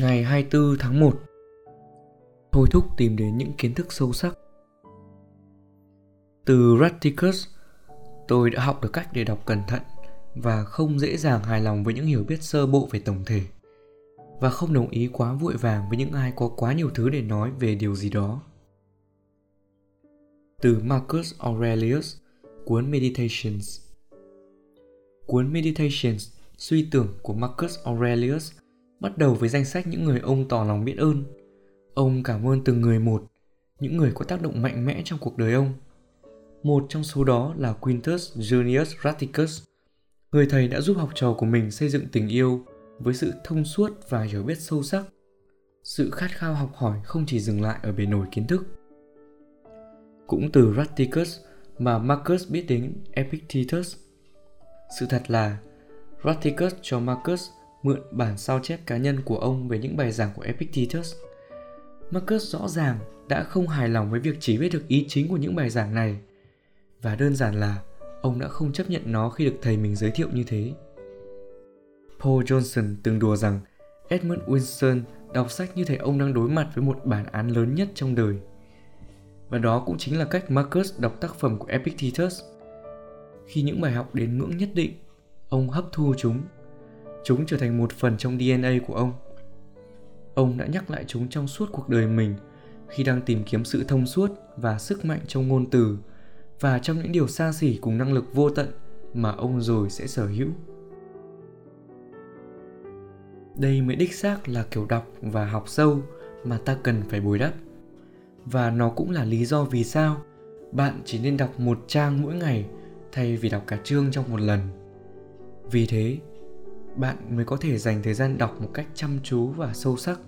Ngày 24 tháng 1 Thôi thúc tìm đến những kiến thức sâu sắc. Từ Raticus, tôi đã học được cách để đọc cẩn thận và không dễ dàng hài lòng với những hiểu biết sơ bộ về tổng thể và không đồng ý quá vội vàng với những ai có quá nhiều thứ để nói về điều gì đó. Từ Marcus Aurelius, cuốn Meditations. Cuốn Meditations, suy tưởng của Marcus Aurelius bắt đầu với danh sách những người ông tỏ lòng biết ơn. Ông cảm ơn từng người một, những người có tác động mạnh mẽ trong cuộc đời ông. Một trong số đó là Quintus Junius Raticus, người thầy đã giúp học trò của mình xây dựng tình yêu với sự thông suốt và hiểu biết sâu sắc. Sự khát khao học hỏi không chỉ dừng lại ở bề nổi kiến thức. Cũng từ Raticus mà Marcus biết đến Epictetus. Sự thật là Raticus cho Marcus mượn bản sao chép cá nhân của ông về những bài giảng của Epictetus. Marcus rõ ràng đã không hài lòng với việc chỉ biết được ý chính của những bài giảng này và đơn giản là ông đã không chấp nhận nó khi được thầy mình giới thiệu như thế. Paul Johnson từng đùa rằng Edmund Winston đọc sách như thể ông đang đối mặt với một bản án lớn nhất trong đời. Và đó cũng chính là cách Marcus đọc tác phẩm của Epictetus. Khi những bài học đến ngưỡng nhất định, ông hấp thu chúng. Chúng trở thành một phần trong DNA của ông. Ông đã nhắc lại chúng trong suốt cuộc đời mình khi đang tìm kiếm sự thông suốt và sức mạnh trong ngôn từ và trong những điều xa xỉ cùng năng lực vô tận mà ông rồi sẽ sở hữu. Đây mới đích xác là kiểu đọc và học sâu mà ta cần phải bồi đắp. Và nó cũng là lý do vì sao bạn chỉ nên đọc một trang mỗi ngày thay vì đọc cả chương trong một lần. Vì thế, bạn mới có thể dành thời gian đọc một cách chăm chú và sâu sắc.